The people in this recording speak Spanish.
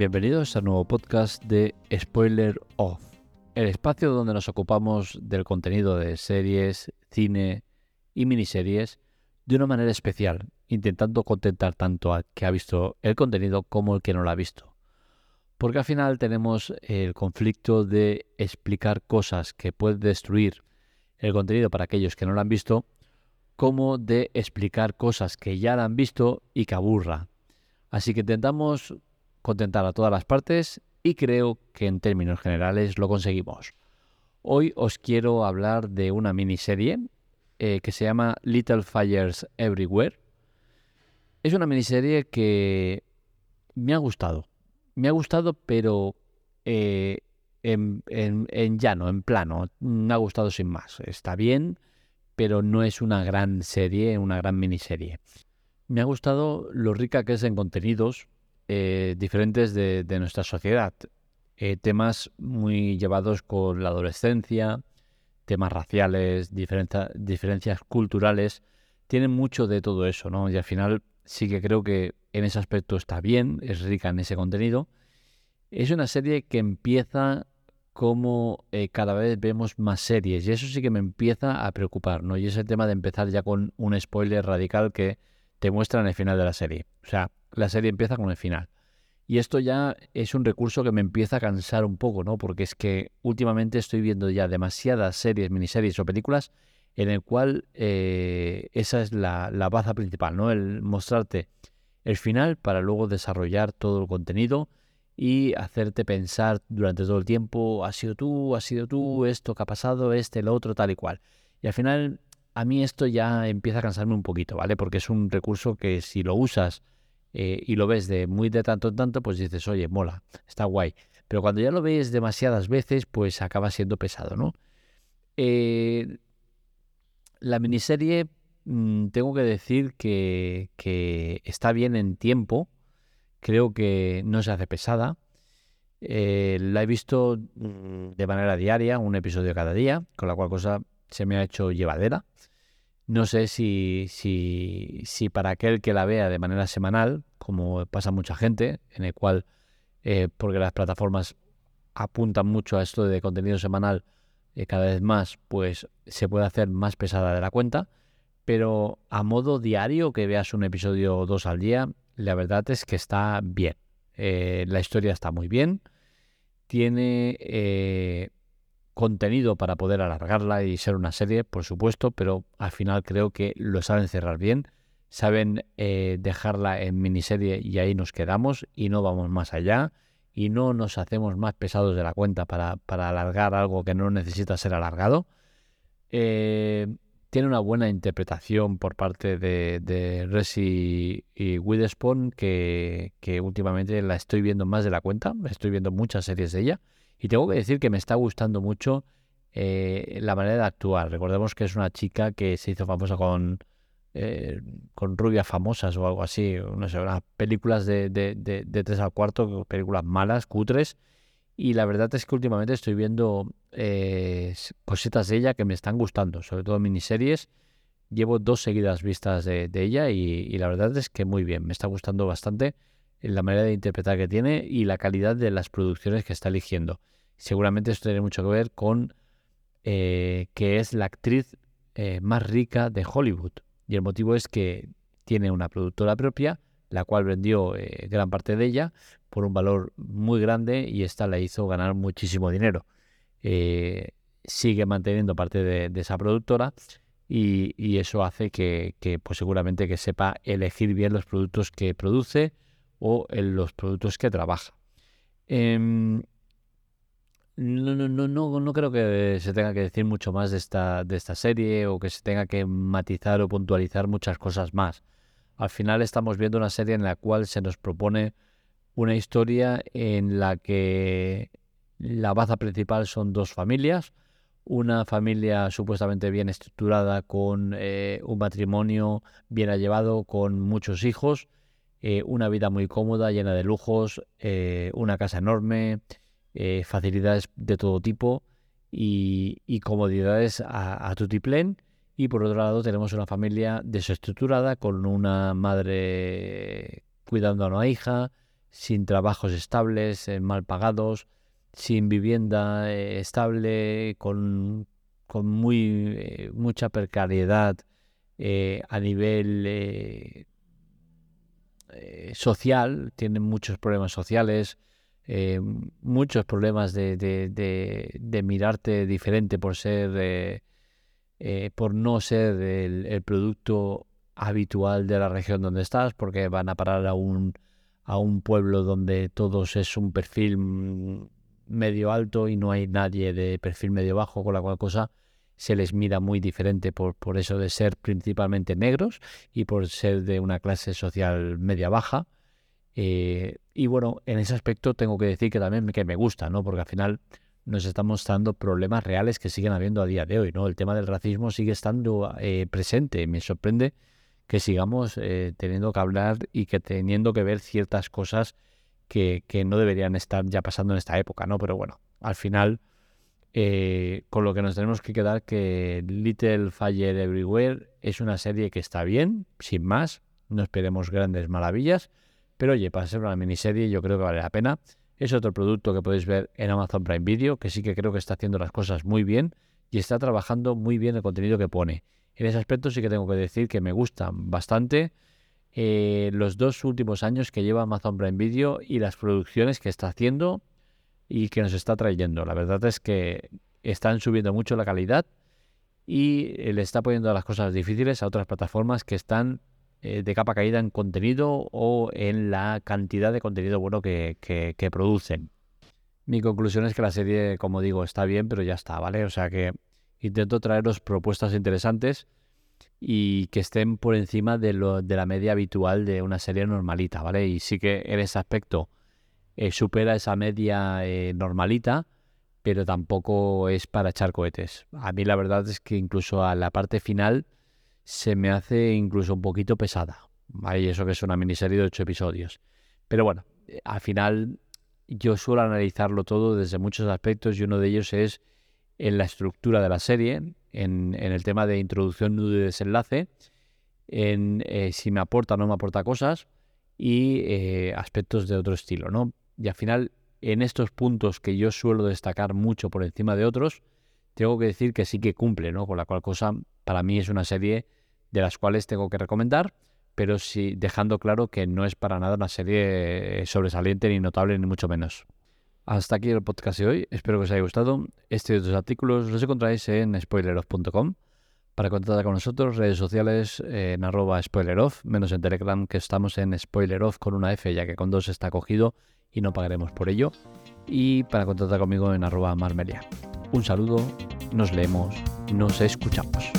Bienvenidos al nuevo podcast de Spoiler Off, el espacio donde nos ocupamos del contenido de series, cine y miniseries de una manera especial, intentando contentar tanto al que ha visto el contenido como al que no lo ha visto. Porque al final tenemos el conflicto de explicar cosas que pueden destruir el contenido para aquellos que no lo han visto, como de explicar cosas que ya lo han visto y que aburra. Así que intentamos contentar a todas las partes y creo que en términos generales lo conseguimos. Hoy os quiero hablar de una miniserie eh, que se llama Little Fires Everywhere. Es una miniserie que me ha gustado. Me ha gustado, pero eh, en, en, llano, en plano. Me ha gustado sin más. Está bien, pero no es una gran serie, una gran miniserie. Me ha gustado lo rica que es en contenidos, eh, diferentes de, nuestra sociedad. Eh, temas muy llevados con la adolescencia, temas raciales, diferencias culturales, tienen mucho de todo eso, ¿no? Y al final sí que creo que en ese aspecto está bien, es rica en ese contenido. Es una serie que empieza como eh, cada vez vemos más series y eso sí que me empieza a preocupar, ¿no? Y es el tema de empezar ya con un spoiler radical que te muestran el final de la serie. O sea, la serie empieza con el final. Y esto ya es un recurso que me empieza a cansar un poco, ¿no? Porque es que últimamente estoy viendo ya demasiadas series, miniseries o películas en el cual eh, esa es la, baza principal, ¿no? El mostrarte el final para luego desarrollar todo el contenido y hacerte pensar durante todo el tiempo, ha sido tú, ha sido tú, esto que ha pasado, este, el otro, tal y cual. Y al final a mí esto ya empieza a cansarme un poquito, ¿vale? Porque es un recurso que si lo usas eh, y lo ves de muy de tanto en tanto, pues dices, oye, mola, está guay. Pero cuando ya lo ves demasiadas veces, pues acaba siendo pesado, ¿no? Eh, la miniserie, mm, tengo que decir que, está bien en tiempo, creo que no se hace pesada. Eh, la he visto mm, de manera diaria, un episodio cada día, con la cual cosa se me ha hecho llevadera. No sé si, si, si para aquel que la vea de manera semanal, como pasa mucha gente, en el cual, eh, porque las plataformas apuntan mucho a esto de contenido semanal eh, cada vez más, pues se puede hacer más pesada de la cuenta. Pero a modo diario, que veas un episodio o dos al día, la verdad es que está bien. Eh, la historia está muy bien. Tiene contenido para poder alargarla y ser una serie, por supuesto, pero al final creo que lo saben cerrar bien, saben eh, dejarla en miniserie y ahí nos quedamos y no vamos más allá y no nos hacemos más pesados de la cuenta para, para alargar algo que no necesita ser alargado. Eh, tiene una buena interpretación por parte de, de Resi y Witherspoon, que, que últimamente la estoy viendo más de la cuenta, estoy viendo muchas series de ella y tengo que decir que me está gustando mucho eh, la manera de actuar. Recordemos que es una chica que se hizo famosa con, eh, con rubias famosas o algo así. No sé, unas películas de, de, de, tres al cuarto, películas malas, cutres. Y la verdad es que últimamente estoy viendo eh, cositas de ella que me están gustando, sobre todo miniseries. Llevo dos seguidas vistas de, ella y, la verdad es que muy bien, me está gustando bastante la manera de interpretar que tiene y la calidad de las producciones que está eligiendo. Seguramente esto tiene mucho que ver con eh, que es la actriz eh, más rica de Hollywood. Y el motivo es que tiene una productora propia, la cual vendió eh, gran parte de ella por un valor muy grande y esta la hizo ganar muchísimo dinero. sigue manteniendo parte de, esa productora y, eso hace que, pues seguramente que sepa elegir bien los productos que produce o los productos que trabaja. Em, no, no, no, no, no creo que se tenga que decir mucho más de esta, de esta serie o que se tenga que matizar o puntualizar muchas cosas más. Al final estamos viendo una serie en la cual se nos propone una historia en la que la baza principal son dos familias. Una familia supuestamente bien estructurada con eh, un matrimonio bien llevado, con muchos hijos eh, una vida muy cómoda, llena de lujos, eh, una casa enorme, facilidades de todo tipo y, comodidades a, a tutiplén. Y por otro lado tenemos una familia desestructurada con una madre cuidando a una hija, sin trabajos estables, eh, mal pagados, sin vivienda eh, estable, con, con muy, eh, mucha precariedad a nivel social, tienen muchos problemas sociales, muchos problemas de, de, mirarte diferente por ser, por no ser el producto habitual de la región donde estás, porque van a parar a un, a un pueblo donde todos es un perfil medio alto y no hay nadie de perfil medio bajo, con la cual cosa se les mira muy diferente por, por eso de ser principalmente negros y por ser de una clase social media baja. Eh, y bueno, en ese aspecto tengo que decir que también que me gusta, ¿no? Porque al final nos está mostrando problemas reales que siguen habiendo a día de hoy, ¿no? El tema del racismo sigue estando eh, presente. Me sorprende que sigamos eh, teniendo que hablar y que teniendo que ver ciertas cosas que, no deberían estar ya pasando en esta época, ¿no? Pero bueno, al final, eh, con lo que nos tenemos que quedar que Little Fire Everywhere es una serie que está bien, sin más, no esperemos grandes maravillas, pero oye, para ser una miniserie yo creo que vale la pena. Es otro producto que podéis ver en Amazon Prime Video, que sí que creo que está haciendo las cosas muy bien y está trabajando muy bien el contenido que pone. En ese aspecto sí que tengo que decir que me gustan bastante eh, los dos últimos años que lleva Amazon Prime Video y las producciones que está haciendo y que nos está trayendo. La verdad es que están subiendo mucho la calidad y eh, le está poniendo las cosas difíciles a otras plataformas que están eh, de capa caída en contenido o en la cantidad de contenido bueno que, que producen. Mi conclusión es que la serie, como digo, está bien, pero ya está, ¿vale? O sea que intento traeros propuestas interesantes y que estén por encima de, lo, de la media habitual de una serie normalita, ¿vale? Y sí que en ese aspecto eh, supera esa media eh, normalita, pero tampoco es para echar cohetes. A mí la verdad es que incluso a la parte final se me hace incluso un poquito pesada, ¿vale? Eso que es una miniserie de ocho episodios. Pero bueno, eh, al final yo suelo analizarlo todo desde muchos aspectos y uno de ellos es en la estructura de la serie, en, el tema de introducción, nudo y desenlace, en eh, si me aporta o no me aporta cosas y eh, aspectos de otro estilo, ¿no? Y al final, en estos puntos que yo suelo destacar mucho por encima de otros, tengo que decir que sí que cumple, ¿no? Con la cual cosa, para mí es una serie de las cuales tengo que recomendar, pero sí dejando claro que no es para nada una serie sobresaliente ni notable, ni mucho menos. Hasta aquí el podcast de hoy. Espero que os haya gustado. Este y otros artículos los encontráis en spoileroff.com. Para contactar con nosotros, redes sociales en arroba spoileroff, menos en Telegram, que estamos en spoileroff con una F, ya que con dos está cogido y no pagaremos por ello. Y para contactar conmigo en arroba marmelia. Un saludo, nos leemos, nos escuchamos.